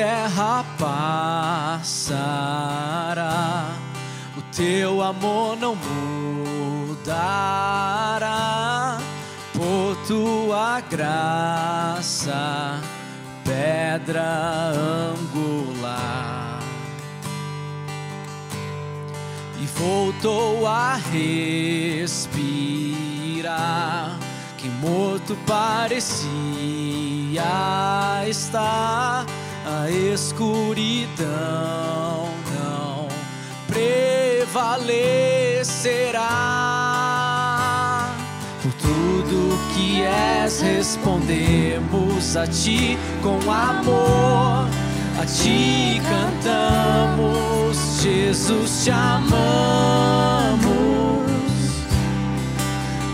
terra passará, o teu amor não mudará, por tua graça, pedra angular. E voltou a respirar, que morto parecia estar a escuridão não prevalecerá. Por tudo que és, respondemos a ti com amor. A ti cantamos, Jesus te amamos.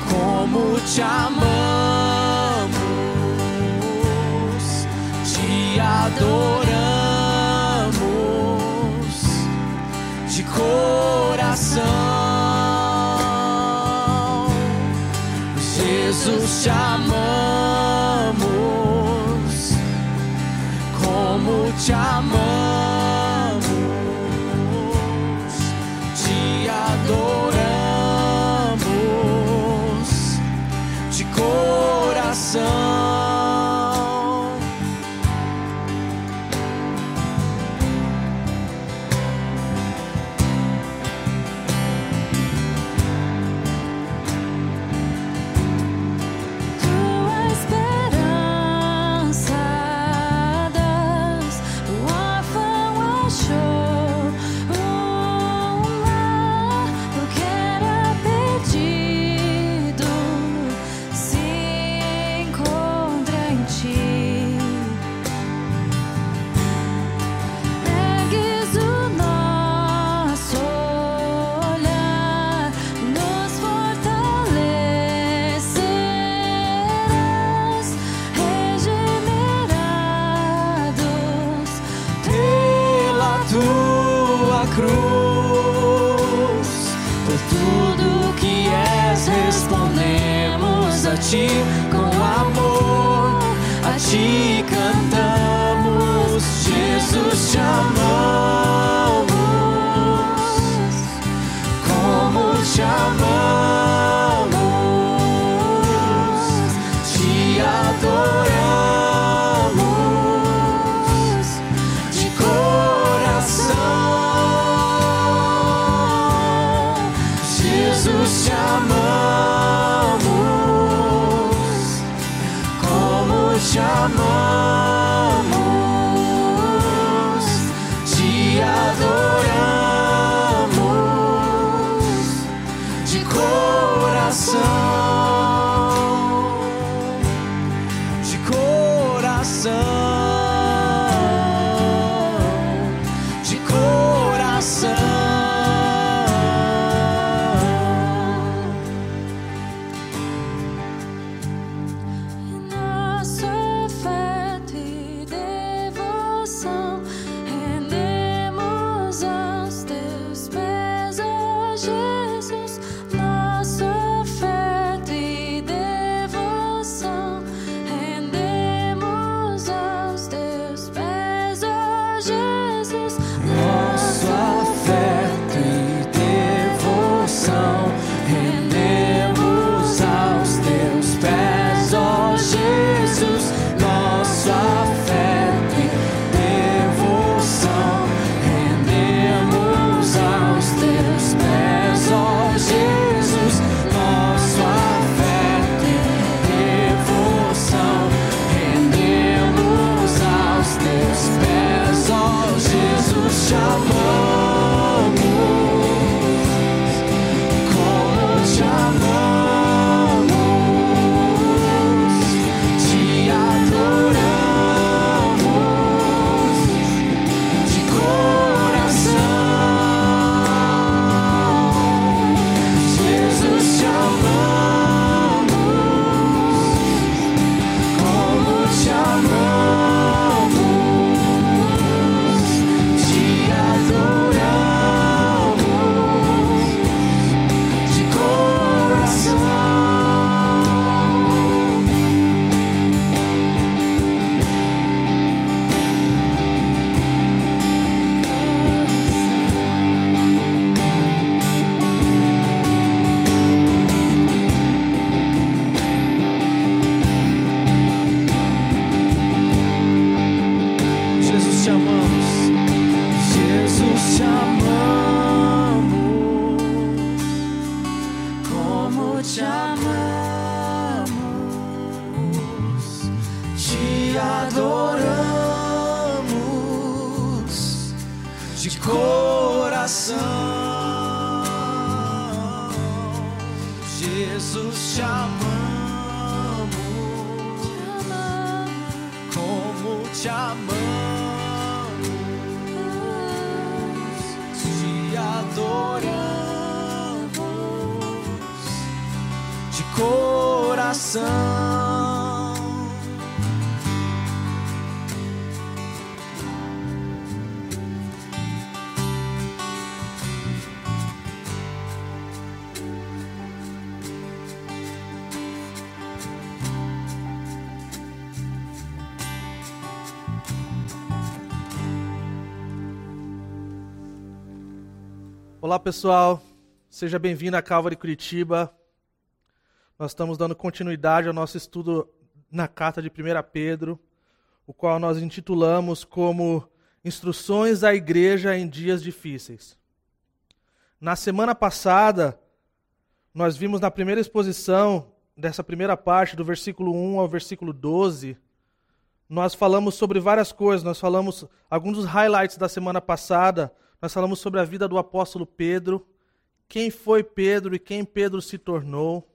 Como te amamos, te de coração. Olá pessoal, seja bem-vindo a Calvary Curitiba. Nós estamos dando continuidade ao nosso estudo na carta de 1 Pedro, o qual nós intitulamos como Instruções à Igreja em Dias Difíceis. Na semana passada, nós vimos na primeira exposição dessa primeira parte, do versículo 1 ao versículo 12, nós falamos sobre várias coisas. Nós falamos alguns dos highlights da semana passada nós falamos sobre a vida do apóstolo Pedro, quem foi Pedro e quem Pedro se tornou.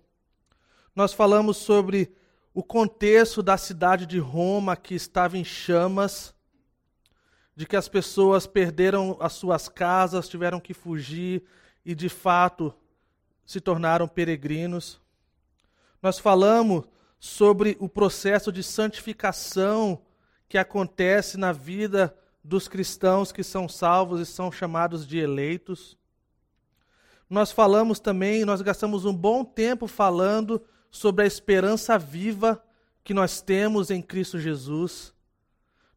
Nós falamos sobre o contexto da cidade de Roma que estava em chamas, de que as pessoas perderam as suas casas, tiveram que fugir e de fato se tornaram peregrinos. Nós falamos sobre o processo de santificação que acontece na vida dos cristãos que são salvos e são chamados de eleitos. Nós falamos também, nós gastamos um bom tempo falando sobre a esperança viva que nós temos em Cristo Jesus.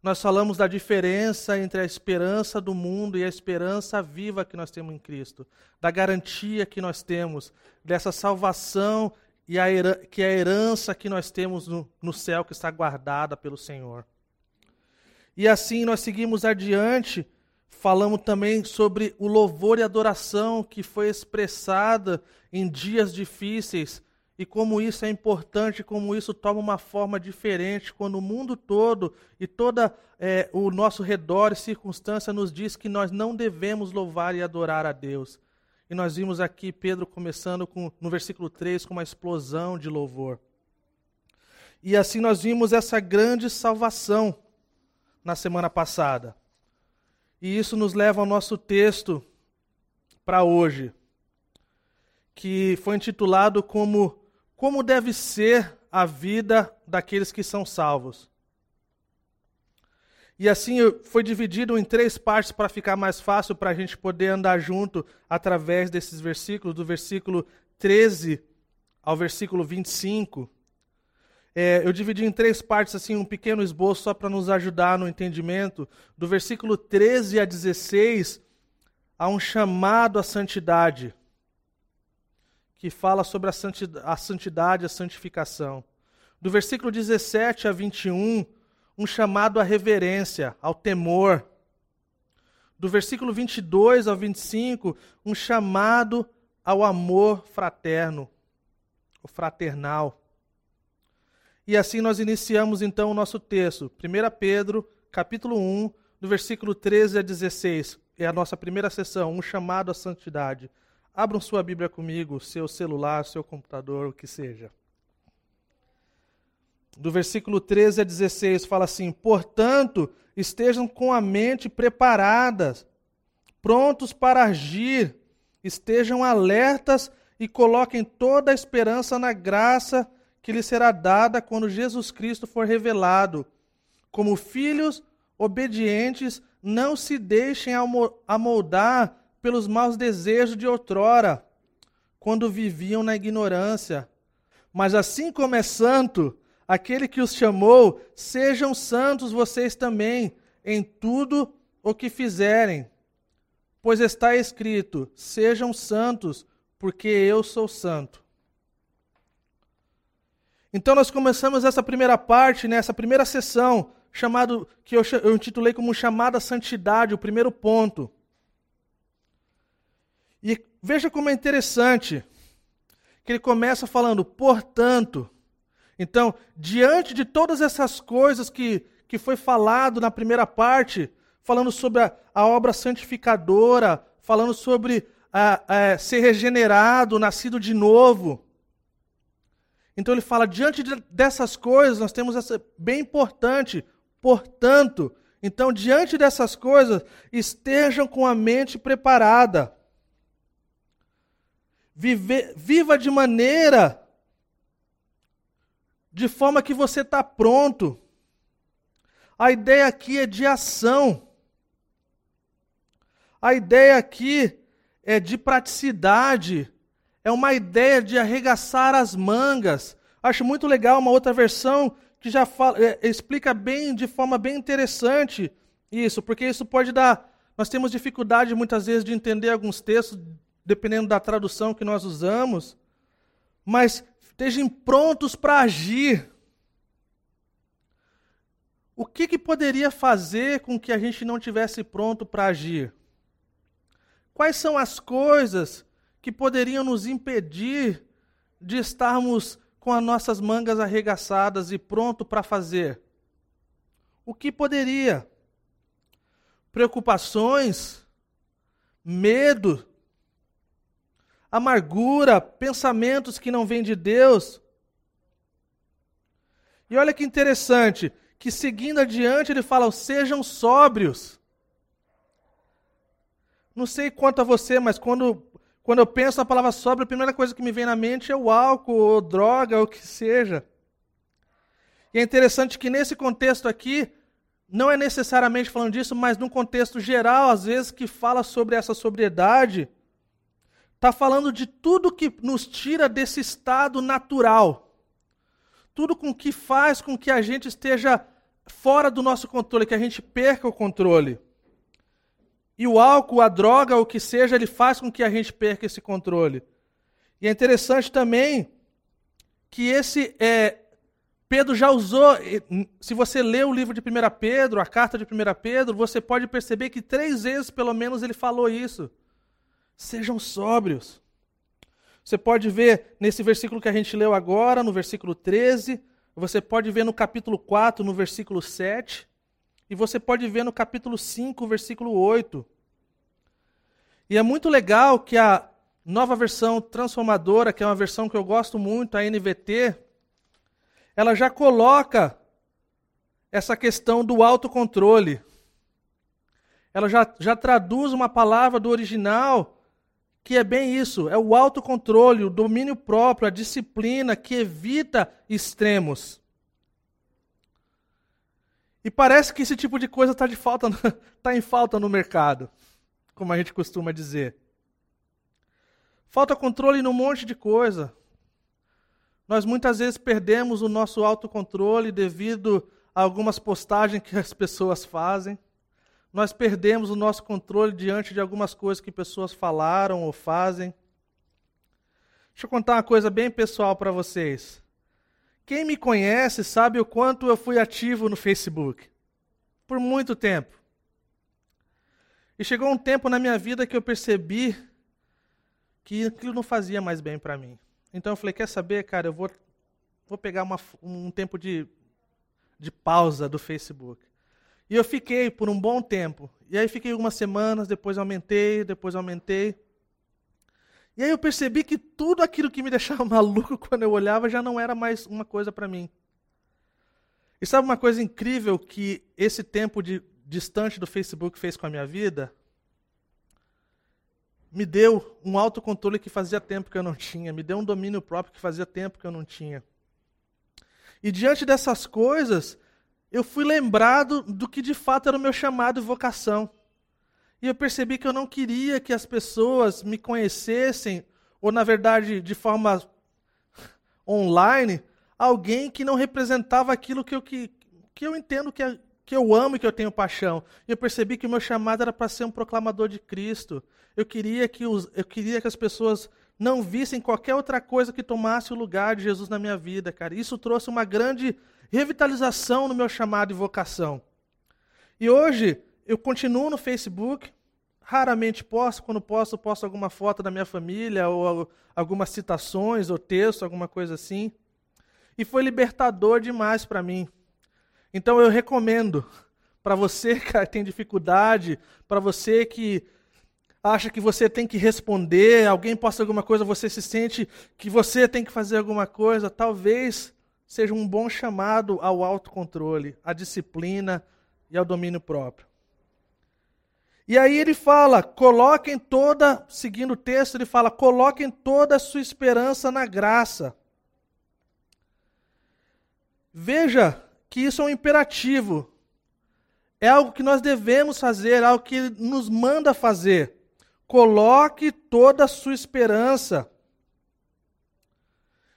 Nós falamos da diferença entre a esperança do mundo e a esperança viva que nós temos em Cristo, da garantia que nós temos, dessa salvação e a que é a herança que nós temos no, no céu que está guardada pelo Senhor. E assim nós seguimos adiante, falamos também sobre o louvor e adoração que foi expressada em dias difíceis e como isso é importante, como isso toma uma forma diferente quando o mundo todo e toda é, o nosso redor e circunstância nos diz que nós não devemos louvar e adorar a Deus. E nós vimos aqui Pedro começando com, no versículo 3 com uma explosão de louvor. E assim nós vimos essa grande salvação na semana passada. E isso nos leva ao nosso texto para hoje, que foi intitulado como Como deve ser a vida daqueles que são salvos. E assim foi dividido em três partes para ficar mais fácil para a gente poder andar junto através desses versículos, do versículo 13 ao versículo 25. É, eu dividi em três partes, assim, um pequeno esboço só para nos ajudar no entendimento. Do versículo 13 a 16, há um chamado à santidade, que fala sobre a santidade, a santificação. Do versículo 17 a 21, um chamado à reverência, ao temor. Do versículo 22 ao 25, um chamado ao amor fraterno, o fraternal. E assim nós iniciamos então o nosso texto. 1 Pedro, capítulo 1, do versículo 13 a 16. É a nossa primeira sessão, um chamado à santidade. Abram sua Bíblia comigo, seu celular, seu computador, o que seja. Do versículo 13 a 16 fala assim: Portanto, estejam com a mente preparadas, prontos para agir, estejam alertas e coloquem toda a esperança na graça que lhe será dada quando Jesus Cristo for revelado. Como filhos obedientes, não se deixem amoldar pelos maus desejos de outrora, quando viviam na ignorância. Mas assim como é santo aquele que os chamou, sejam santos vocês também em tudo o que fizerem. Pois está escrito: sejam santos, porque eu sou santo. Então nós começamos essa primeira parte, nessa né, primeira sessão, chamado que eu, eu intitulei como chamada santidade, o primeiro ponto. Veja como é interessante que ele começa falando, portanto. Então, diante de todas essas coisas que, que foi falado na primeira parte, falando sobre a, a obra santificadora, falando sobre a, a, ser regenerado, nascido de novo. Então ele fala: diante de, dessas coisas, nós temos essa bem importante, portanto, então diante dessas coisas, estejam com a mente preparada. Vive, viva de maneira de forma que você está pronto. A ideia aqui é de ação. A ideia aqui é de praticidade. É uma ideia de arregaçar as mangas. Acho muito legal uma outra versão que já fala, é, explica bem, de forma bem interessante, isso, porque isso pode dar. Nós temos dificuldade muitas vezes de entender alguns textos, dependendo da tradução que nós usamos, mas estejam prontos para agir. O que, que poderia fazer com que a gente não tivesse pronto para agir? Quais são as coisas que poderiam nos impedir de estarmos com as nossas mangas arregaçadas e pronto para fazer? O que poderia? Preocupações, medo, amargura, pensamentos que não vêm de Deus. E olha que interessante, que seguindo adiante ele fala: sejam sóbrios. Não sei quanto a você, mas quando, quando eu penso na palavra sóbrio, a primeira coisa que me vem na mente é o álcool, ou droga, ou o que seja. E é interessante que nesse contexto aqui, não é necessariamente falando disso, mas num contexto geral, às vezes, que fala sobre essa sobriedade, está falando de tudo que nos tira desse estado natural. Tudo com que faz com que a gente esteja fora do nosso controle, que a gente perca o controle. E o álcool, a droga, o que seja, ele faz com que a gente perca esse controle. E é interessante também que esse é, Pedro já usou. Se você lê o livro de 1 Pedro, a carta de 1 Pedro, você pode perceber que três vezes, pelo menos, ele falou isso. Sejam sóbrios. Você pode ver nesse versículo que a gente leu agora, no versículo 13, você pode ver no capítulo 4, no versículo 7, e você pode ver no capítulo 5, versículo 8. E é muito legal que a nova versão transformadora, que é uma versão que eu gosto muito, a NVT, ela já coloca essa questão do autocontrole. Ela já, já traduz uma palavra do original que é bem isso: é o autocontrole, o domínio próprio, a disciplina que evita extremos. E parece que esse tipo de coisa está tá em falta no mercado, como a gente costuma dizer. Falta controle num monte de coisa. Nós muitas vezes perdemos o nosso autocontrole devido a algumas postagens que as pessoas fazem. Nós perdemos o nosso controle diante de algumas coisas que pessoas falaram ou fazem. Deixa eu contar uma coisa bem pessoal para vocês. Quem me conhece sabe o quanto eu fui ativo no Facebook. Por muito tempo. E chegou um tempo na minha vida que eu percebi que aquilo não fazia mais bem para mim. Então eu falei: quer saber, cara, eu vou, vou pegar uma, um tempo de, de pausa do Facebook. E eu fiquei por um bom tempo. E aí fiquei algumas semanas, depois aumentei, depois aumentei. E aí eu percebi que tudo aquilo que me deixava maluco quando eu olhava já não era mais uma coisa para mim. E sabe uma coisa incrível que esse tempo de distante do Facebook fez com a minha vida? Me deu um autocontrole que fazia tempo que eu não tinha, me deu um domínio próprio que fazia tempo que eu não tinha. E diante dessas coisas, eu fui lembrado do que de fato era o meu chamado e vocação. E eu percebi que eu não queria que as pessoas me conhecessem, ou na verdade, de forma online, alguém que não representava aquilo que eu, que, que eu entendo que, é, que eu amo e que eu tenho paixão. E eu percebi que o meu chamado era para ser um proclamador de Cristo. Eu queria que, os, eu queria que as pessoas não vissem qualquer outra coisa que tomasse o lugar de Jesus na minha vida, cara. Isso trouxe uma grande revitalização no meu chamado e vocação. E hoje, eu continuo no Facebook, raramente posto, quando posto, posto alguma foto da minha família, ou algumas citações, ou texto, alguma coisa assim. E foi libertador demais para mim. Então eu recomendo, para você que tem dificuldade, para você que acha que você tem que responder, alguém posta alguma coisa, você se sente que você tem que fazer alguma coisa, talvez seja um bom chamado ao autocontrole, à disciplina e ao domínio próprio. E aí ele fala: coloquem toda, seguindo o texto, ele fala: coloquem toda a sua esperança na graça. Veja que isso é um imperativo. É algo que nós devemos fazer, é algo que ele nos manda fazer. Coloque toda a sua esperança.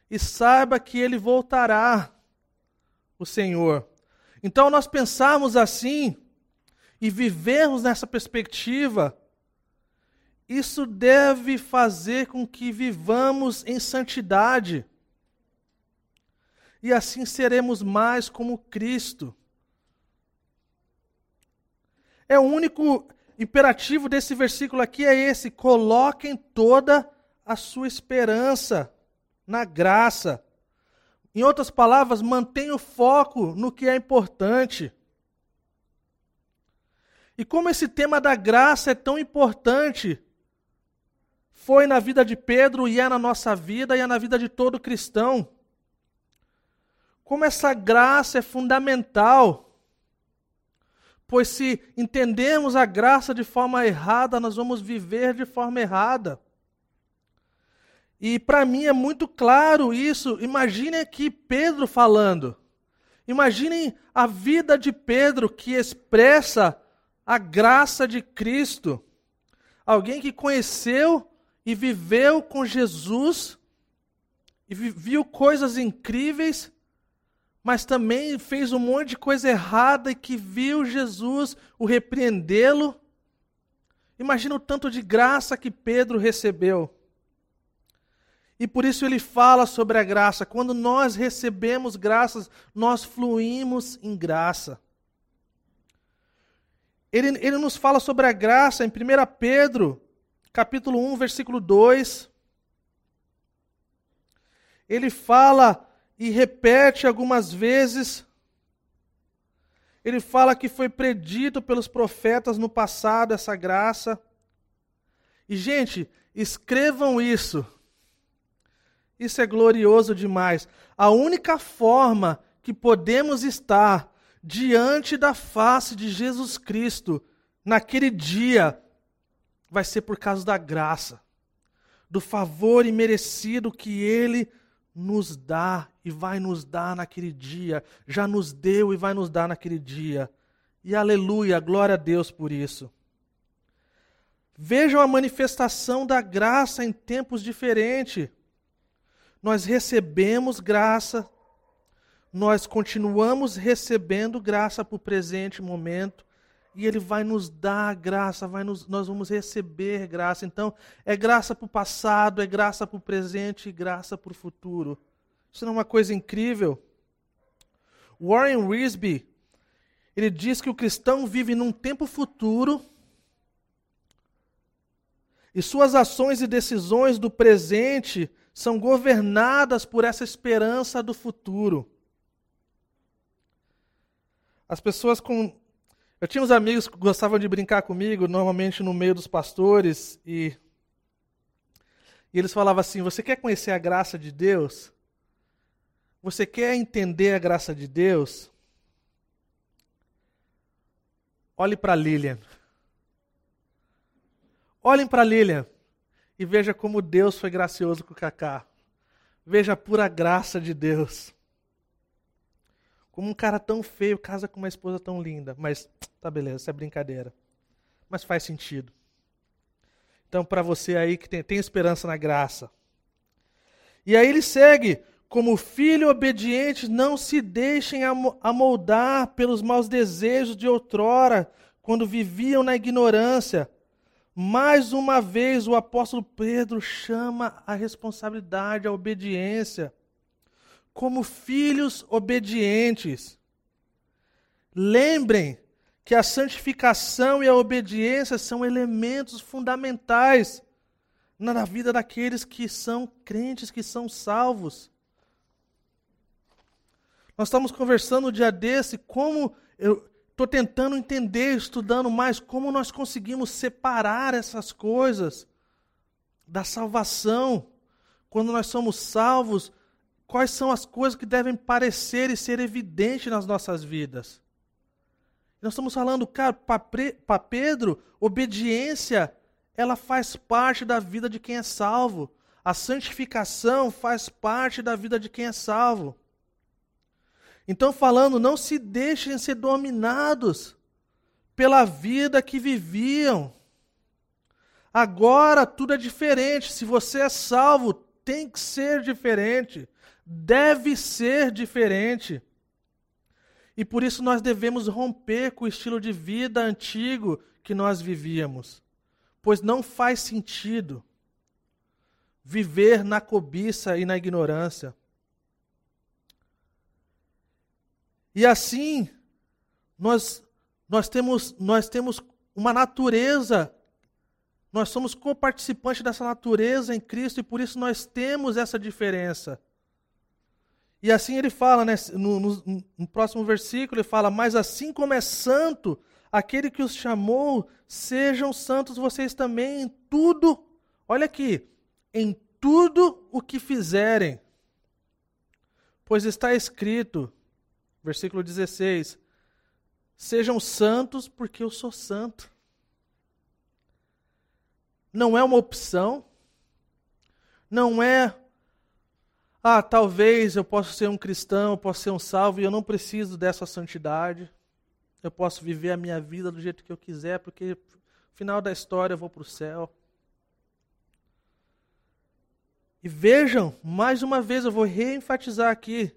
E saiba que ele voltará, o Senhor. Então, nós pensarmos assim, e vivermos nessa perspectiva, isso deve fazer com que vivamos em santidade. E assim seremos mais como Cristo. É o único imperativo desse versículo aqui é esse: coloquem toda a sua esperança na graça. Em outras palavras, mantenha o foco no que é importante. E como esse tema da graça é tão importante, foi na vida de Pedro e é na nossa vida e é na vida de todo cristão. Como essa graça é fundamental. Pois se entendemos a graça de forma errada, nós vamos viver de forma errada. E para mim é muito claro isso. Imaginem aqui Pedro falando. Imaginem a vida de Pedro que expressa a graça de Cristo. Alguém que conheceu e viveu com Jesus e viu coisas incríveis, mas também fez um monte de coisa errada e que viu Jesus o repreendê-lo. Imagina o tanto de graça que Pedro recebeu. E por isso ele fala sobre a graça. Quando nós recebemos graças, nós fluímos em graça. Ele, ele nos fala sobre a graça em 1 Pedro, capítulo 1, versículo 2. Ele fala e repete algumas vezes. Ele fala que foi predito pelos profetas no passado essa graça. E, gente, escrevam isso. Isso é glorioso demais. A única forma que podemos estar diante da face de Jesus Cristo, naquele dia, vai ser por causa da graça, do favor imerecido que Ele nos dá e vai nos dar naquele dia, já nos deu e vai nos dar naquele dia. E aleluia, glória a Deus por isso. Vejam a manifestação da graça em tempos diferentes. Nós recebemos graça nós continuamos recebendo graça para o presente momento e Ele vai nos dar graça, vai nos, nós vamos receber graça. Então, é graça para o passado, é graça para o presente e graça para o futuro. Isso não é uma coisa incrível? Warren Risby, ele diz que o cristão vive num tempo futuro e suas ações e decisões do presente são governadas por essa esperança do futuro. As pessoas com. Eu tinha uns amigos que gostavam de brincar comigo, normalmente no meio dos pastores, e, e eles falavam assim: Você quer conhecer a graça de Deus? Você quer entender a graça de Deus? Olhe para Lilian. Olhem para Lilian e veja como Deus foi gracioso com o Cacá. Veja a pura graça de Deus. Como um cara tão feio casa com uma esposa tão linda. Mas tá beleza, isso é brincadeira. Mas faz sentido. Então, para você aí que tem, tem esperança na graça. E aí ele segue: como filho obediente, não se deixem amoldar pelos maus desejos de outrora, quando viviam na ignorância. Mais uma vez, o apóstolo Pedro chama a responsabilidade, a obediência como filhos obedientes. Lembrem que a santificação e a obediência são elementos fundamentais na vida daqueles que são crentes, que são salvos. Nós estamos conversando um dia desse como eu, estou tentando entender, estudando mais como nós conseguimos separar essas coisas da salvação. Quando nós somos salvos, quais são as coisas que devem parecer e ser evidentes nas nossas vidas? Nós estamos falando, cara, para Pedro, obediência, ela faz parte da vida de quem é salvo. A santificação faz parte da vida de quem é salvo. Então, falando, não se deixem ser dominados pela vida que viviam. Agora tudo é diferente. Se você é salvo, tem que ser diferente. Deve ser diferente. E por isso nós devemos romper com o estilo de vida antigo que nós vivíamos. Pois não faz sentido viver na cobiça e na ignorância. E assim, nós, nós, temos, nós temos uma natureza, nós somos coparticipantes dessa natureza em Cristo e por isso nós temos essa diferença. E assim ele fala, né, no, no, no próximo versículo, ele fala: Mas assim como é santo aquele que os chamou, sejam santos vocês também em tudo. Olha aqui, em tudo o que fizerem. Pois está escrito: Versículo 16: Sejam santos, porque eu sou santo. Não é uma opção, não é, ah, talvez eu possa ser um cristão, eu posso ser um salvo e eu não preciso dessa santidade. Eu posso viver a minha vida do jeito que eu quiser, porque no final da história eu vou para o céu. E vejam, mais uma vez eu vou reenfatizar aqui: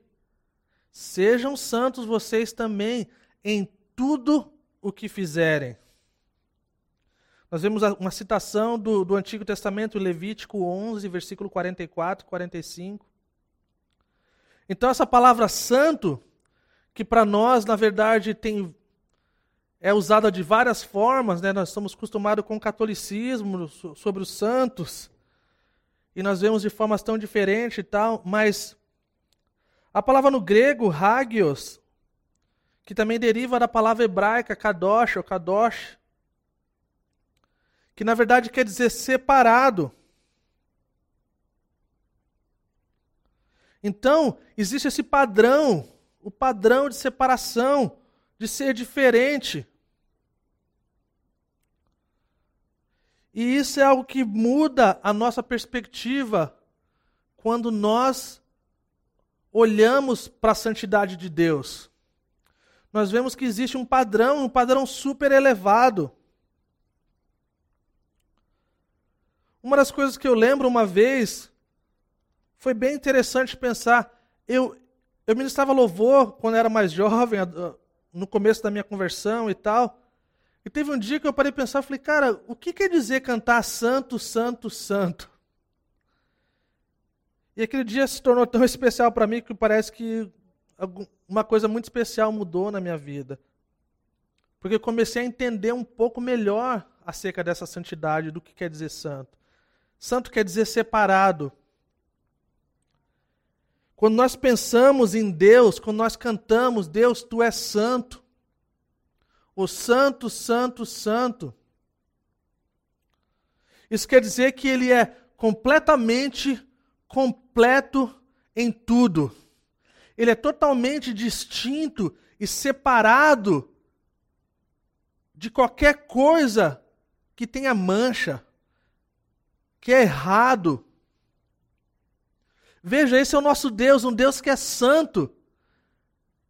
Sejam santos vocês também em tudo o que fizerem. Nós vemos uma citação do, do Antigo Testamento, Levítico 11, versículo 44 e 45. Então, essa palavra santo, que para nós, na verdade, tem, é usada de várias formas, né? nós estamos acostumados com o catolicismo sobre os santos, e nós vemos de formas tão diferentes e tal, mas a palavra no grego, hagios, que também deriva da palavra hebraica kadosh ou kadosh, que na verdade quer dizer separado. Então, existe esse padrão, o padrão de separação, de ser diferente. E isso é algo que muda a nossa perspectiva quando nós olhamos para a santidade de Deus, nós vemos que existe um padrão, um padrão super elevado. Uma das coisas que eu lembro uma vez foi bem interessante pensar. Eu, eu ministrava louvor quando era mais jovem, no começo da minha conversão e tal. E teve um dia que eu parei de pensar, falei, cara, o que quer dizer cantar santo, santo, santo? E aquele dia se tornou tão especial para mim que parece que uma coisa muito especial mudou na minha vida. Porque eu comecei a entender um pouco melhor acerca dessa santidade, do que quer dizer santo. Santo quer dizer separado. Quando nós pensamos em Deus, quando nós cantamos, Deus, tu és santo. O santo, santo, santo. Isso quer dizer que ele é completamente completo em tudo. Ele é totalmente distinto e separado de qualquer coisa que tenha mancha, que é errado. Veja, esse é o nosso Deus, um Deus que é santo,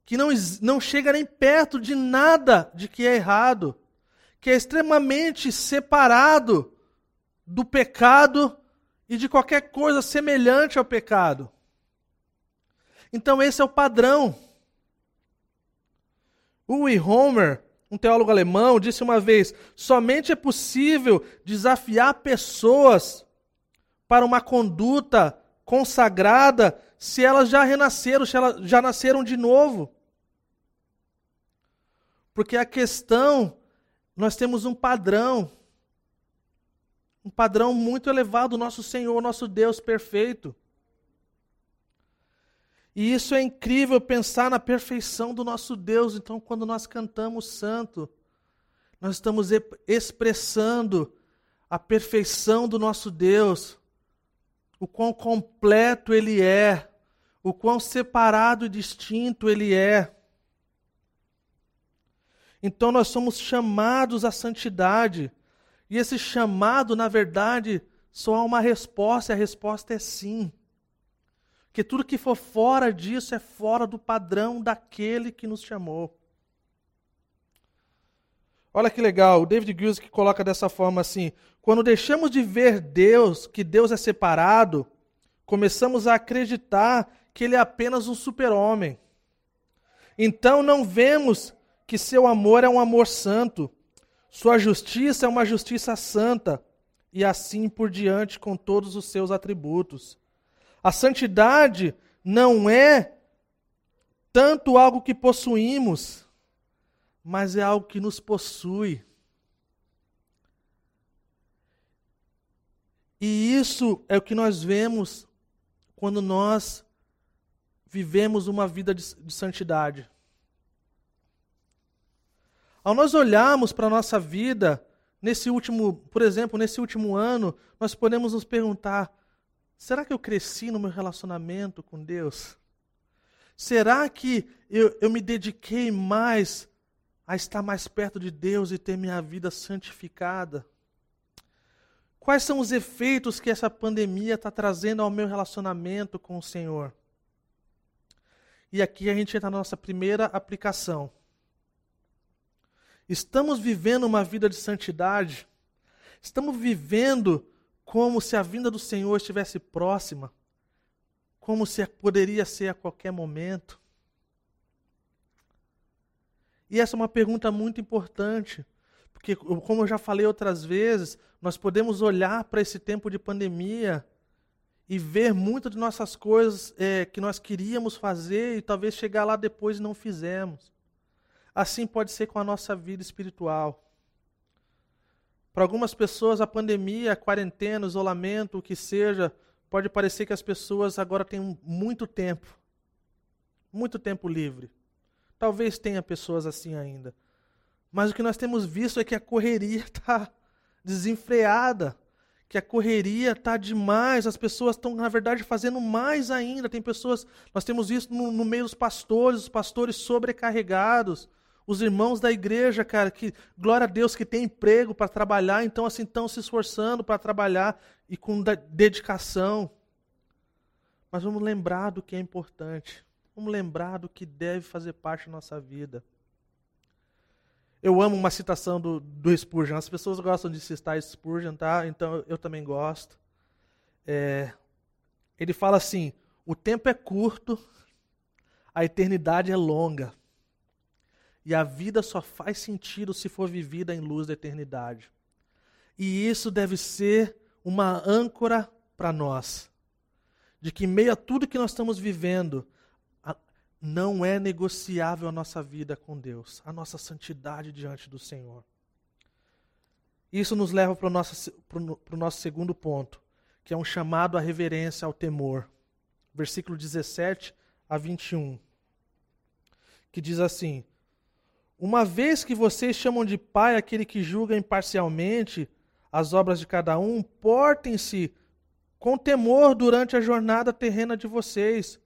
que não, não chega nem perto de nada de que é errado, que é extremamente separado do pecado e de qualquer coisa semelhante ao pecado. Então, esse é o padrão. Uwe Homer, um teólogo alemão, disse uma vez: somente é possível desafiar pessoas para uma conduta consagrada se elas já renasceram, se elas já nasceram de novo. Porque a questão, nós temos um padrão um padrão muito elevado, nosso Senhor, nosso Deus perfeito. E isso é incrível pensar na perfeição do nosso Deus. Então, quando nós cantamos santo, nós estamos expressando a perfeição do nosso Deus, o quão completo Ele é, o quão separado e distinto Ele é. Então nós somos chamados à santidade. E esse chamado, na verdade, só há uma resposta, e a resposta é sim. Que tudo que for fora disso é fora do padrão daquele que nos chamou. Olha que legal, o David Guzik coloca dessa forma assim: quando deixamos de ver Deus, que Deus é separado, começamos a acreditar que ele é apenas um super-homem. Então não vemos que seu amor é um amor santo, sua justiça é uma justiça santa, e assim por diante com todos os seus atributos. A santidade não é tanto algo que possuímos, mas é algo que nos possui. E isso é o que nós vemos quando nós vivemos uma vida de, de santidade. Ao nós olharmos para a nossa vida, nesse último, por exemplo, nesse último ano, nós podemos nos perguntar: será que eu cresci no meu relacionamento com Deus? Será que eu, eu me dediquei mais a estar mais perto de Deus e ter minha vida santificada? Quais são os efeitos que essa pandemia está trazendo ao meu relacionamento com o Senhor? E aqui a gente entra na nossa primeira aplicação. Estamos vivendo uma vida de santidade? Estamos vivendo como se a vinda do Senhor estivesse próxima? Como se poderia ser a qualquer momento? E essa é uma pergunta muito importante, porque, como eu já falei outras vezes, nós podemos olhar para esse tempo de pandemia e ver muitas de nossas coisas é, que nós queríamos fazer e talvez chegar lá depois e não fizemos. Assim pode ser com a nossa vida espiritual. Para algumas pessoas, a pandemia, a quarentena, o isolamento, o que seja, pode parecer que as pessoas agora têm muito tempo. Muito tempo livre. Talvez tenha pessoas assim ainda. Mas o que nós temos visto é que a correria está desenfreada, que a correria está demais, as pessoas estão, na verdade, fazendo mais ainda. Tem pessoas, nós temos isso no, no meio dos pastores, os pastores sobrecarregados, os irmãos da igreja, cara, que glória a Deus que tem emprego para trabalhar, então assim estão se esforçando para trabalhar e com dedicação. Mas vamos lembrar do que é importante. Vamos lembrar do que deve fazer parte da nossa vida. Eu amo uma citação do, do Spurgeon. As pessoas gostam de citar Spurgeon, tá? Então eu também gosto. É, ele fala assim: o tempo é curto, a eternidade é longa. E a vida só faz sentido se for vivida em luz da eternidade. E isso deve ser uma âncora para nós. De que, em meio a tudo que nós estamos vivendo, não é negociável a nossa vida com Deus, a nossa santidade diante do Senhor. Isso nos leva para o nosso, para o nosso segundo ponto, que é um chamado à reverência, ao temor. Versículo 17 a 21, que diz assim: uma vez que vocês chamam de pai aquele que julga imparcialmente as obras de cada um, portem-se com temor durante a jornada terrena de vocês,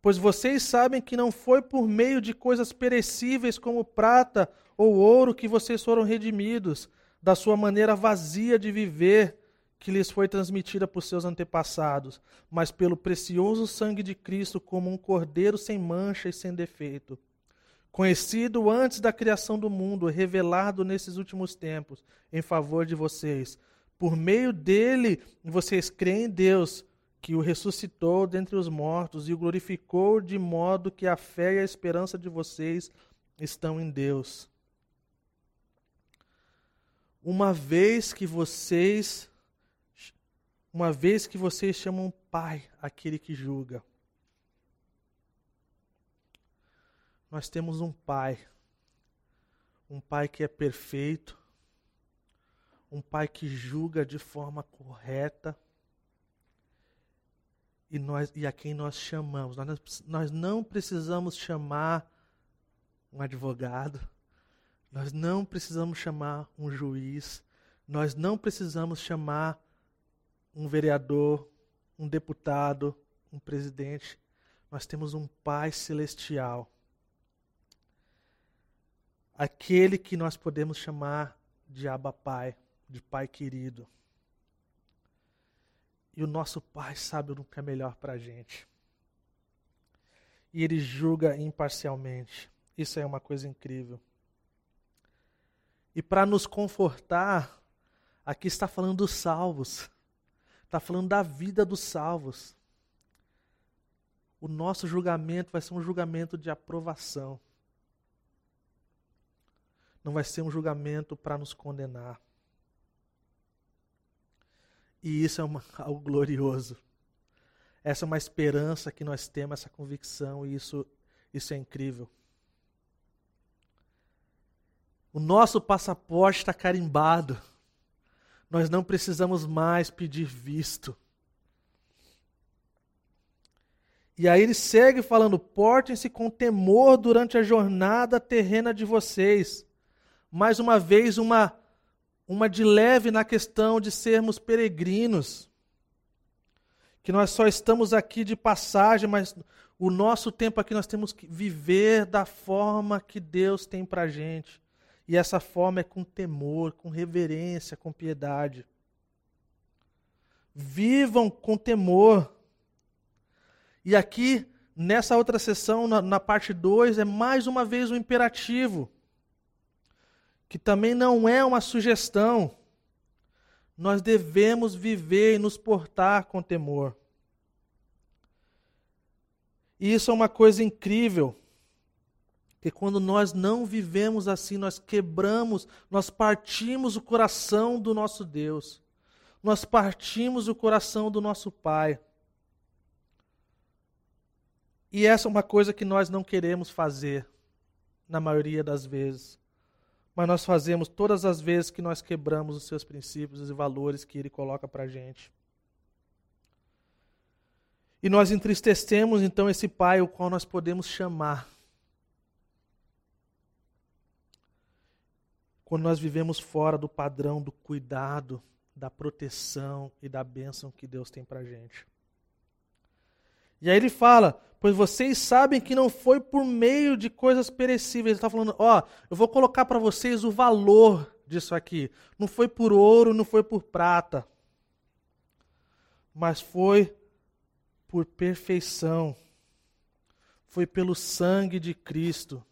pois vocês sabem que não foi por meio de coisas perecíveis como prata ou ouro que vocês foram redimidos da sua maneira vazia de viver que lhes foi transmitida por seus antepassados, mas pelo precioso sangue de Cristo como um cordeiro sem mancha e sem defeito conhecido antes da criação do mundo, revelado nesses últimos tempos em favor de vocês. Por meio dele, vocês creem em Deus, que o ressuscitou dentre os mortos e o glorificou de modo que a fé e a esperança de vocês estão em Deus. Uma vez que vocês uma vez que vocês chamam Pai aquele que julga, Nós temos um Pai, um Pai que é perfeito, um Pai que julga de forma correta. e, nós, e a quem nós chamamos. Nós, nós não precisamos chamar um advogado, nós não precisamos chamar um juiz, nós não precisamos chamar um vereador, um deputado, um presidente. Nós temos um Pai celestial. Aquele que nós podemos chamar de Abba Pai, de Pai querido. E o nosso Pai sabe o que é melhor para a gente. E Ele julga imparcialmente. Isso é uma coisa incrível. E para nos confortar, aqui está falando dos salvos. Está falando da vida dos salvos. O nosso julgamento vai ser um julgamento de aprovação. Não vai ser um julgamento para nos condenar. E isso é uma, algo glorioso. Essa é uma esperança que nós temos, essa convicção, e isso, isso é incrível. O nosso passaporte está carimbado. Nós não precisamos mais pedir visto. E aí ele segue falando: portem-se com temor durante a jornada terrena de vocês. Mais uma vez, uma, uma de leve na questão de sermos peregrinos. Que nós só estamos aqui de passagem, mas o nosso tempo aqui nós temos que viver da forma que Deus tem para gente. E essa forma é com temor, com reverência, com piedade. Vivam com temor. E aqui, nessa outra sessão, na, na parte 2, é mais uma vez um imperativo, que também não é uma sugestão. Nós devemos viver e nos portar com temor. E isso é uma coisa incrível. Que quando nós não vivemos assim, nós quebramos, nós partimos o coração do nosso Deus. Nós partimos o coração do nosso Pai. E essa é uma coisa que nós não queremos fazer, na maioria das vezes. Mas nós fazemos todas as vezes que nós quebramos os seus princípios e valores que Ele coloca para a gente. E nós entristecemos então esse Pai, o qual nós podemos chamar quando nós vivemos fora do padrão do cuidado, da proteção e da bênção que Deus tem para gente. E aí ele fala: Pois vocês sabem que não foi por meio de coisas perecíveis. Ele está falando: Ó, eu vou colocar para vocês o valor disso aqui. Não foi por ouro, não foi por prata, mas foi por perfeição. Foi pelo sangue de Cristo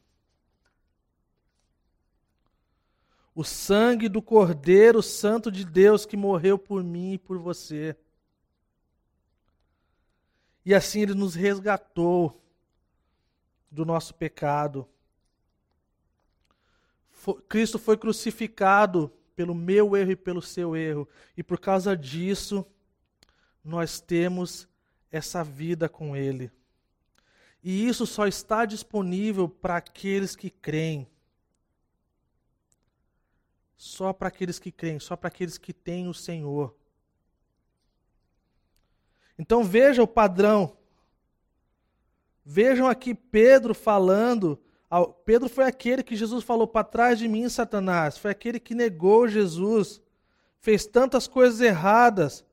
o sangue do Cordeiro Santo de Deus que morreu por mim e por você. E assim ele nos resgatou do nosso pecado. Cristo foi crucificado pelo meu erro e pelo seu erro, e por causa disso nós temos essa vida com ele. E isso só está disponível para aqueles que creem só para aqueles que creem, só para aqueles que têm o Senhor. Então veja o padrão. Vejam aqui Pedro falando. Pedro foi aquele que Jesus falou para trás de mim, Satanás. Foi aquele que negou Jesus. Fez tantas coisas erradas.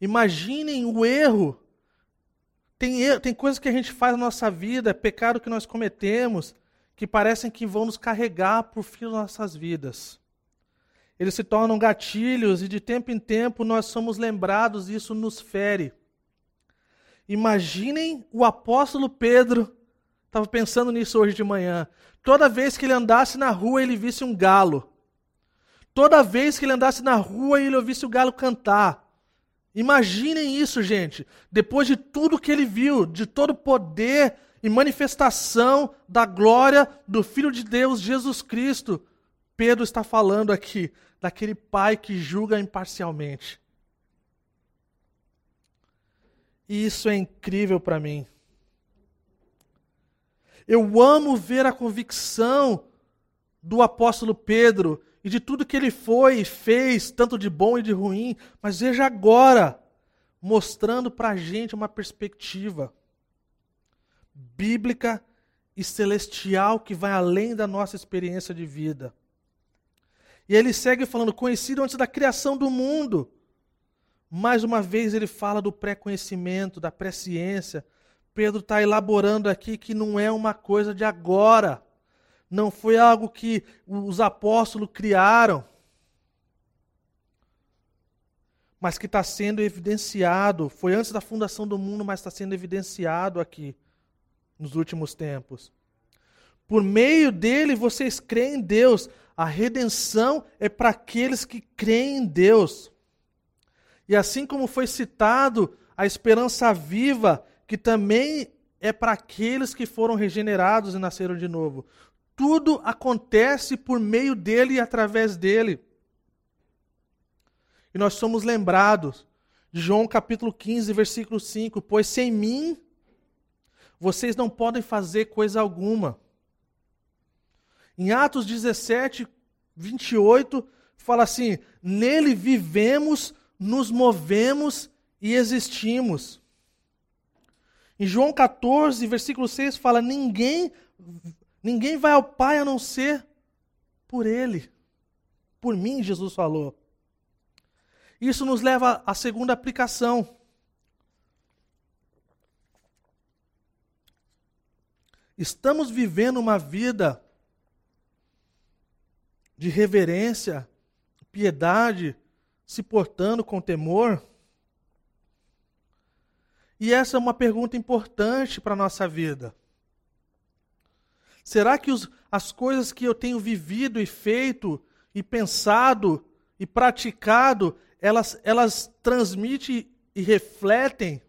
Imaginem o erro. Tem, tem coisas que a gente faz na nossa vida, é pecado que nós cometemos, que parecem que vão nos carregar por fim das nossas vidas. Eles se tornam gatilhos e de tempo em tempo nós somos lembrados e isso nos fere. Imaginem o apóstolo Pedro, estava pensando nisso hoje de manhã. Toda vez que ele andasse na rua, ele visse um galo. Toda vez que ele andasse na rua, ele ouvisse o galo cantar. Imaginem isso, gente. Depois de tudo que ele viu, de todo o poder e manifestação da glória do Filho de Deus, Jesus Cristo. Pedro está falando aqui daquele pai que julga imparcialmente. E isso é incrível para mim. Eu amo ver a convicção do apóstolo Pedro e de tudo que ele foi e fez, tanto de bom e de ruim, mas veja agora mostrando para a gente uma perspectiva bíblica e celestial que vai além da nossa experiência de vida. E ele segue falando, conhecido antes da criação do mundo. Mais uma vez ele fala do pré-conhecimento, da presciência. Pedro está elaborando aqui que não é uma coisa de agora. Não foi algo que os apóstolos criaram. Mas que está sendo evidenciado. Foi antes da fundação do mundo, mas está sendo evidenciado aqui nos últimos tempos. Por meio dele vocês creem em Deus. A redenção é para aqueles que creem em Deus. E assim como foi citado, a esperança viva, que também é para aqueles que foram regenerados e nasceram de novo. Tudo acontece por meio dele e através dele. E nós somos lembrados de João capítulo 15, versículo 5: Pois sem mim vocês não podem fazer coisa alguma. Em Atos 17, 28, fala assim: Nele vivemos, nos movemos e existimos. Em João 14, versículo 6, fala: Ninguém, ninguém vai ao Pai a não ser por Ele. Por mim, Jesus falou. Isso nos leva à segunda aplicação. Estamos vivendo uma vida de reverência, piedade, se portando com temor? E essa é uma pergunta importante para a nossa vida. Será que os, as coisas que eu tenho vivido e feito e pensado e praticado, elas, elas transmitem e refletem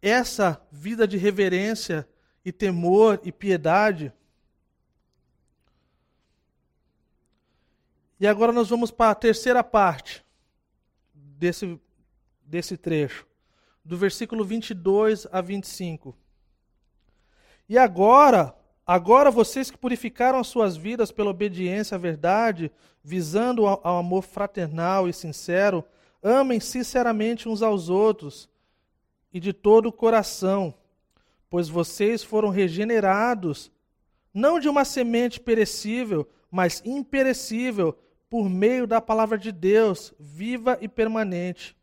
essa vida de reverência e temor e piedade. E agora nós vamos para a terceira parte desse, desse trecho, do versículo 22 a 25. E agora, agora vocês que purificaram as suas vidas pela obediência à verdade, visando ao, ao amor fraternal e sincero, amem sinceramente uns aos outros e de todo o coração, pois vocês foram regenerados, não de uma semente perecível, mas imperecível, por meio da palavra de Deus, viva e permanente.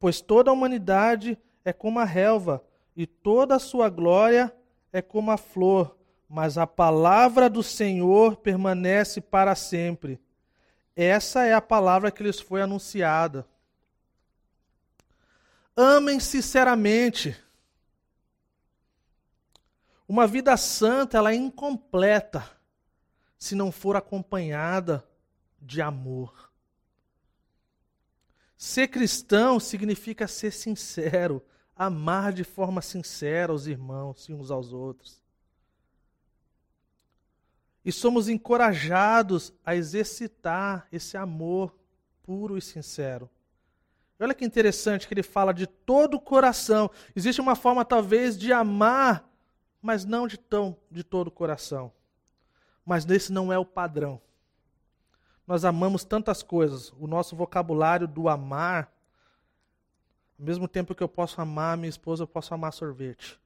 Pois toda a humanidade é como a relva, e toda a sua glória é como a flor, mas a palavra do Senhor permanece para sempre. Essa é a palavra que lhes foi anunciada. Amem sinceramente. Uma vida santa, ela é incompleta se não for acompanhada de amor. Ser cristão significa ser sincero, amar de forma sincera os irmãos e uns aos outros. E somos encorajados a exercitar esse amor puro e sincero. Olha que interessante que ele fala de todo o coração. Existe uma forma, talvez, de amar, mas não de, tão, de todo o coração. Mas esse não é o padrão. Nós amamos tantas coisas. O nosso vocabulário do amar, ao mesmo tempo que eu posso amar minha esposa, eu posso amar sorvete.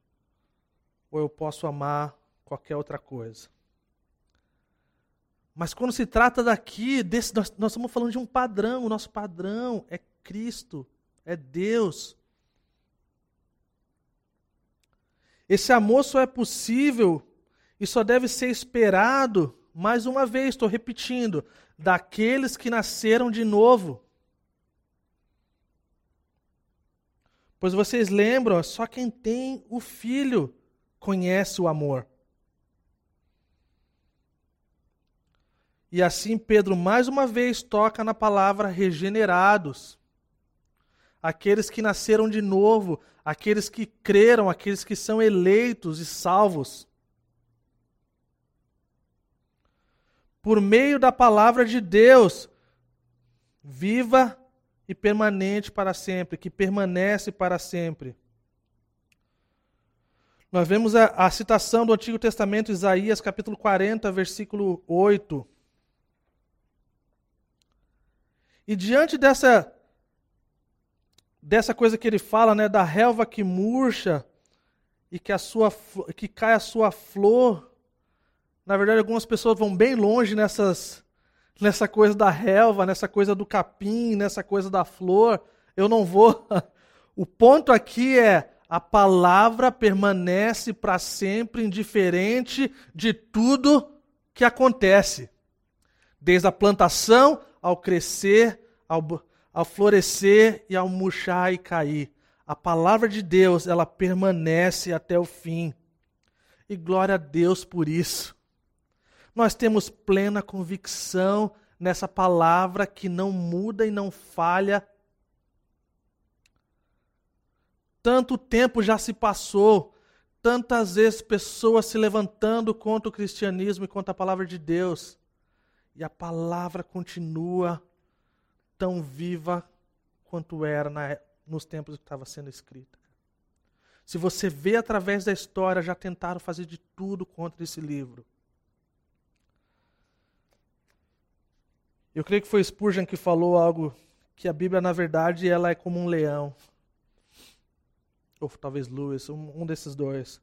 Ou eu posso amar qualquer outra coisa. Mas quando se trata daqui, desse, nós, nós estamos falando de um padrão. O nosso padrão é Cristo, é Deus. Esse amor só é possível e só deve ser esperado, mais uma vez, estou repetindo, daqueles que nasceram de novo. Pois vocês lembram, só quem tem o filho conhece o amor. E assim Pedro mais uma vez toca na palavra regenerados aqueles que nasceram de novo, aqueles que creram, aqueles que são eleitos e salvos. Por meio da palavra de Deus, viva e permanente para sempre, que permanece para sempre. Nós vemos a, a, citação do Antigo Testamento, Isaías capítulo 40, versículo 8. E diante dessa dessa coisa que ele fala, né, da relva que murcha e que a sua que cai a sua flor. Na verdade, algumas pessoas vão bem longe nessas nessa coisa da relva, nessa coisa do capim, nessa coisa da flor. Eu não vou. O ponto aqui é a palavra permanece para sempre indiferente de tudo que acontece. Desde a plantação ao crescer, ao, ao florescer e ao murchar e cair. A palavra de Deus, ela permanece até o fim. E glória a Deus por isso. Nós temos plena convicção nessa palavra que não muda e não falha. Tanto tempo já se passou, tantas vezes pessoas se levantando contra o cristianismo e contra a palavra de Deus. E a palavra continua tão viva quanto era na, nos tempos que estava sendo escrita. Se você vê através da história, já tentaram fazer de tudo contra esse livro. Eu creio que foi Spurgeon que falou algo que a Bíblia, na verdade, ela é como um leão. Ou talvez Lewis, um, um desses dois.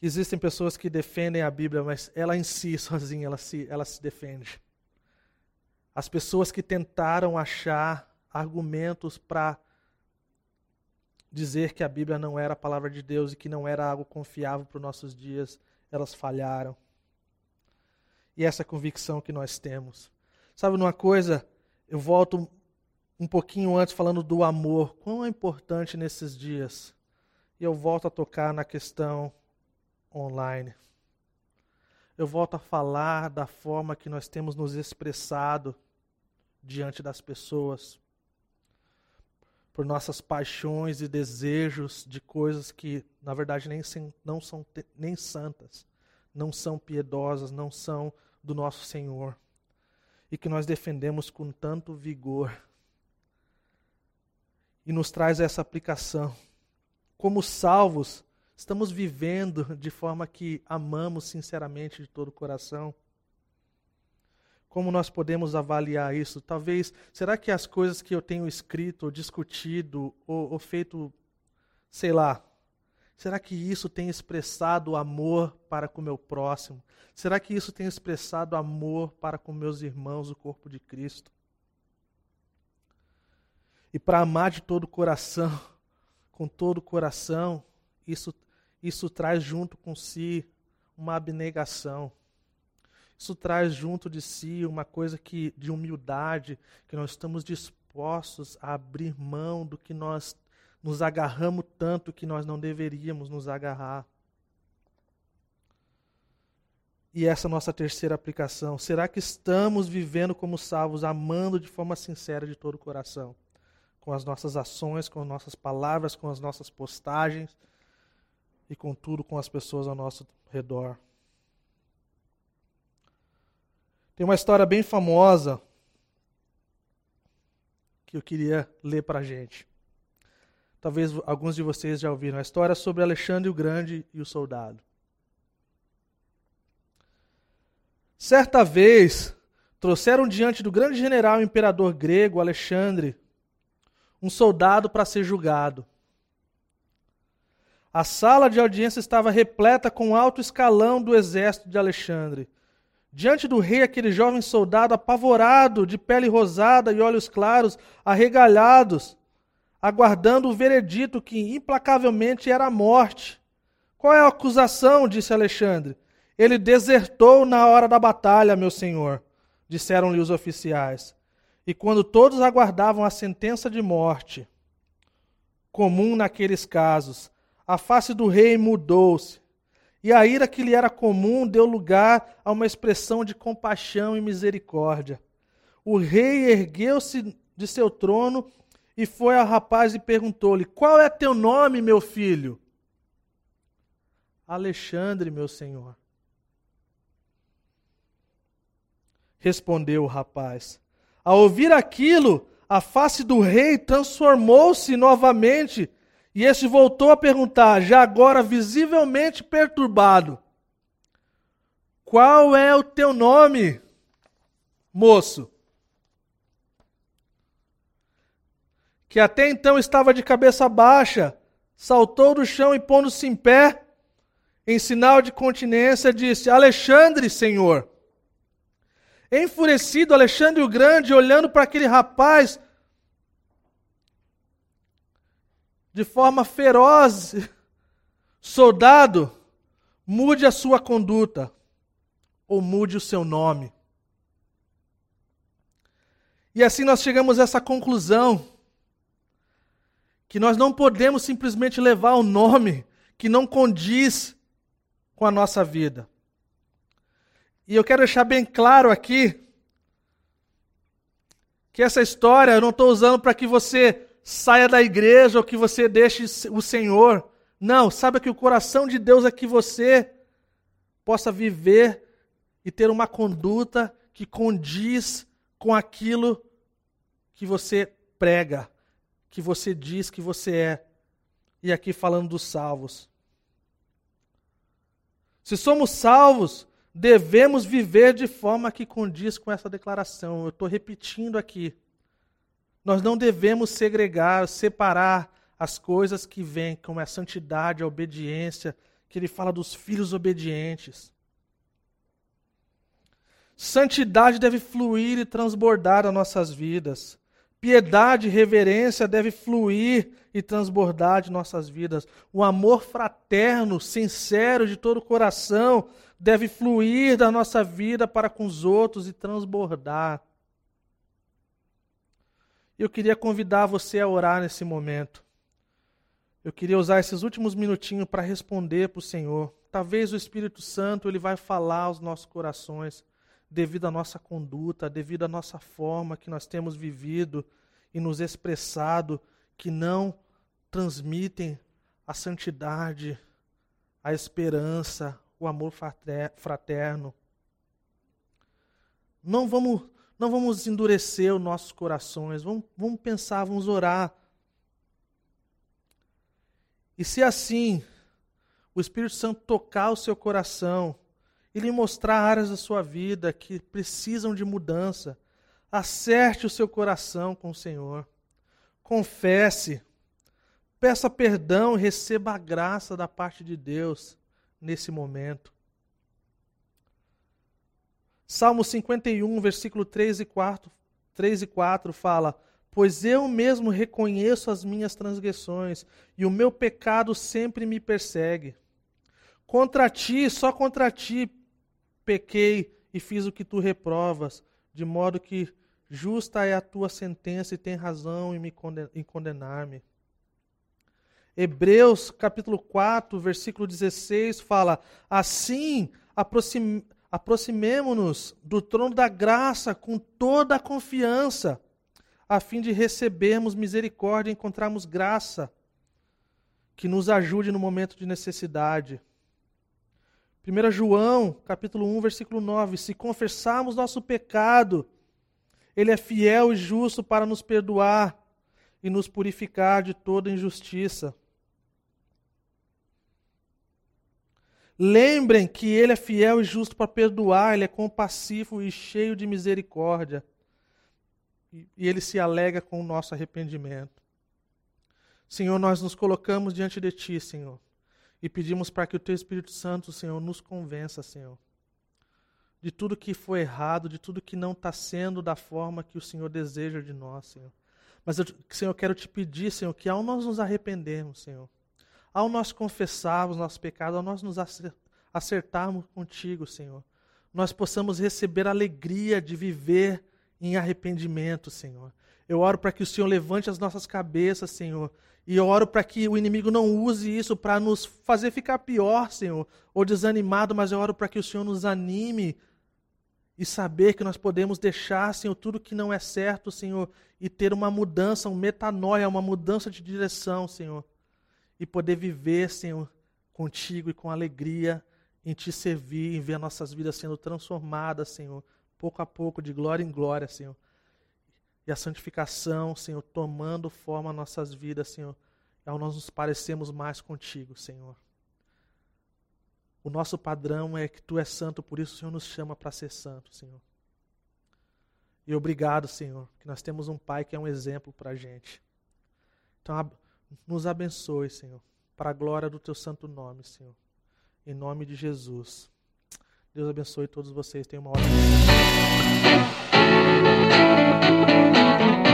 Existem pessoas que defendem a Bíblia, mas ela em si, sozinha, ela se, ela se defende. As pessoas que tentaram achar argumentos para dizer que a Bíblia não era a palavra de Deus e que não era algo confiável para os nossos dias, elas falharam. E essa convicção que nós temos. Sabe uma coisa? Eu volto um pouquinho antes falando do amor. Quão é importante nesses dias? E eu volto a tocar na questão online. Eu volto a falar da forma que nós temos nos expressado diante das pessoas, por nossas paixões e desejos de coisas que, na verdade, nem, não são nem santas, não são piedosas, não são do nosso Senhor, e que nós defendemos com tanto vigor. E nos traz essa aplicação. Como salvos, estamos vivendo de forma que amamos sinceramente de todo o coração. Como nós podemos avaliar isso? Talvez, será que as coisas que eu tenho escrito, ou discutido, ou, ou feito, sei lá, será que isso tem expressado amor para com o meu próximo? Será que isso tem expressado amor para com meus irmãos, o corpo de Cristo? E para amar de todo o coração, com todo o coração, isso, isso traz junto com si uma abnegação isso traz junto de si uma coisa que de humildade, que nós estamos dispostos a abrir mão do que nós nos agarramos tanto que nós não deveríamos nos agarrar. E essa nossa terceira aplicação. Será que estamos vivendo como salvos, amando de forma sincera de todo o coração? Com as nossas ações, com as nossas palavras, com as nossas postagens e com tudo com as pessoas ao nosso redor. Tem uma história bem famosa que eu queria ler para a gente. Talvez alguns de vocês já ouviram. A história sobre Alexandre o Grande e o soldado. Certa vez, trouxeram diante do grande general imperador grego, Alexandre, um soldado para ser julgado. A sala de audiência estava repleta com alto escalão do exército de Alexandre Diante do rei, aquele jovem soldado apavorado, de pele rosada e olhos claros, arregalhados, aguardando o veredito que implacavelmente era a morte. Qual é a acusação? disse Alexandre. Ele desertou na hora da batalha, meu senhor, disseram-lhe os oficiais. E quando todos aguardavam a sentença de morte, comum naqueles casos, a face do rei mudou-se e a ira que lhe era comum deu lugar a uma expressão de compaixão e misericórdia. O rei ergueu-se de seu trono e foi ao rapaz e perguntou-lhe: Qual é teu nome, meu filho? Alexandre, meu senhor. Respondeu o rapaz. Ao ouvir aquilo, a face do rei transformou-se novamente e este voltou a perguntar, já agora visivelmente perturbado: Qual é o teu nome, moço? Que até então estava de cabeça baixa, saltou do chão e pondo-se em pé, em sinal de continência, disse: Alexandre, Senhor. Enfurecido, Alexandre o Grande, olhando para aquele rapaz de forma feroz, soldado, mude a sua conduta ou mude o seu nome. E assim nós chegamos a essa conclusão que nós não podemos simplesmente levar um nome que não condiz com a nossa vida. E eu quero deixar bem claro aqui que essa história eu não estou usando para que você saia da igreja ou que você deixe o Senhor. Não, saiba que o coração de Deus é que você possa viver e ter uma conduta que condiz com aquilo que você prega que você diz que você é. E aqui falando dos salvos. Se somos salvos, devemos viver de forma que condiz com essa declaração. Eu estou repetindo aqui. Nós não devemos segregar, separar as coisas que vêm, como a santidade, a obediência, que ele fala dos filhos obedientes. Santidade deve fluir e transbordar as nossas vidas. Piedade e reverência deve fluir e transbordar de nossas vidas. O amor fraterno, sincero de todo o coração, deve fluir da nossa vida para com os outros e transbordar. Eu queria convidar você a orar nesse momento. Eu queria usar esses últimos minutinhos para responder para o Senhor. Talvez o Espírito Santo ele vai falar aos nossos corações devido à nossa conduta, devido à nossa forma que nós temos vivido e nos expressado, que não transmitem a santidade, a esperança, o amor fraterno. Não vamos, não vamos endurecer os nossos corações, vamos, vamos pensar, vamos orar. E se assim o Espírito Santo tocar o seu coração, e lhe mostrar áreas da sua vida que precisam de mudança. Acerte o seu coração com o Senhor. Confesse. Peça perdão e receba a graça da parte de Deus nesse momento. Salmo 51, versículo 3 e 4, 3 e 4 fala: Pois eu mesmo reconheço as minhas transgressões, e o meu pecado sempre me persegue. Contra ti, só contra ti, pequei e fiz o que tu reprovas, de modo que justa é a tua sentença e tem razão em me condenar-me. Hebreus capítulo 4, versículo 16 fala: Assim aproxim, aproximemo-nos do trono da graça com toda a confiança, a fim de recebermos misericórdia e encontrarmos graça que nos ajude no momento de necessidade. 1 João, capítulo 1, versículo 9, se confessarmos nosso pecado, ele é fiel e justo para nos perdoar e nos purificar de toda injustiça. Lembrem que ele é fiel e justo para perdoar, ele é compassivo e cheio de misericórdia. E ele se alega com o nosso arrependimento. Senhor, nós nos colocamos diante de ti, Senhor e pedimos para que o Teu Espírito Santo, Senhor, nos convença, Senhor, de tudo que foi errado, de tudo que não está sendo da forma que o Senhor deseja de nós, Senhor. Mas, eu, Senhor, eu quero te pedir, Senhor, que ao nós nos arrependermos, Senhor, ao nós confessarmos nossos pecados, ao nós nos acertarmos contigo, Senhor, nós possamos receber a alegria de viver em arrependimento, Senhor. Eu oro para que o Senhor levante as nossas cabeças, Senhor, e eu oro para que o inimigo não use isso para nos fazer ficar pior, Senhor, ou desanimado, mas eu oro para que o Senhor nos anime e saber que nós podemos deixar, Senhor, tudo que não é certo, Senhor, e ter uma mudança, um metanoia, uma mudança de direção, Senhor, e poder viver, Senhor, contigo e com alegria em te servir, em ver nossas vidas sendo transformadas, Senhor, pouco a pouco, de glória em glória, Senhor e a santificação, Senhor, tomando forma nas nossas vidas, Senhor, ao nós nos parecemos mais contigo, Senhor. O nosso padrão é que Tu és santo, por isso o Senhor nos chama para ser santo, Senhor. E obrigado, Senhor, que nós temos um Pai que é um exemplo para a gente. Então, ab- nos abençoe, Senhor, para a glória do teu santo nome, Senhor. Em nome de Jesus. Deus abençoe todos vocês. Tenham uma ótima. Thank you.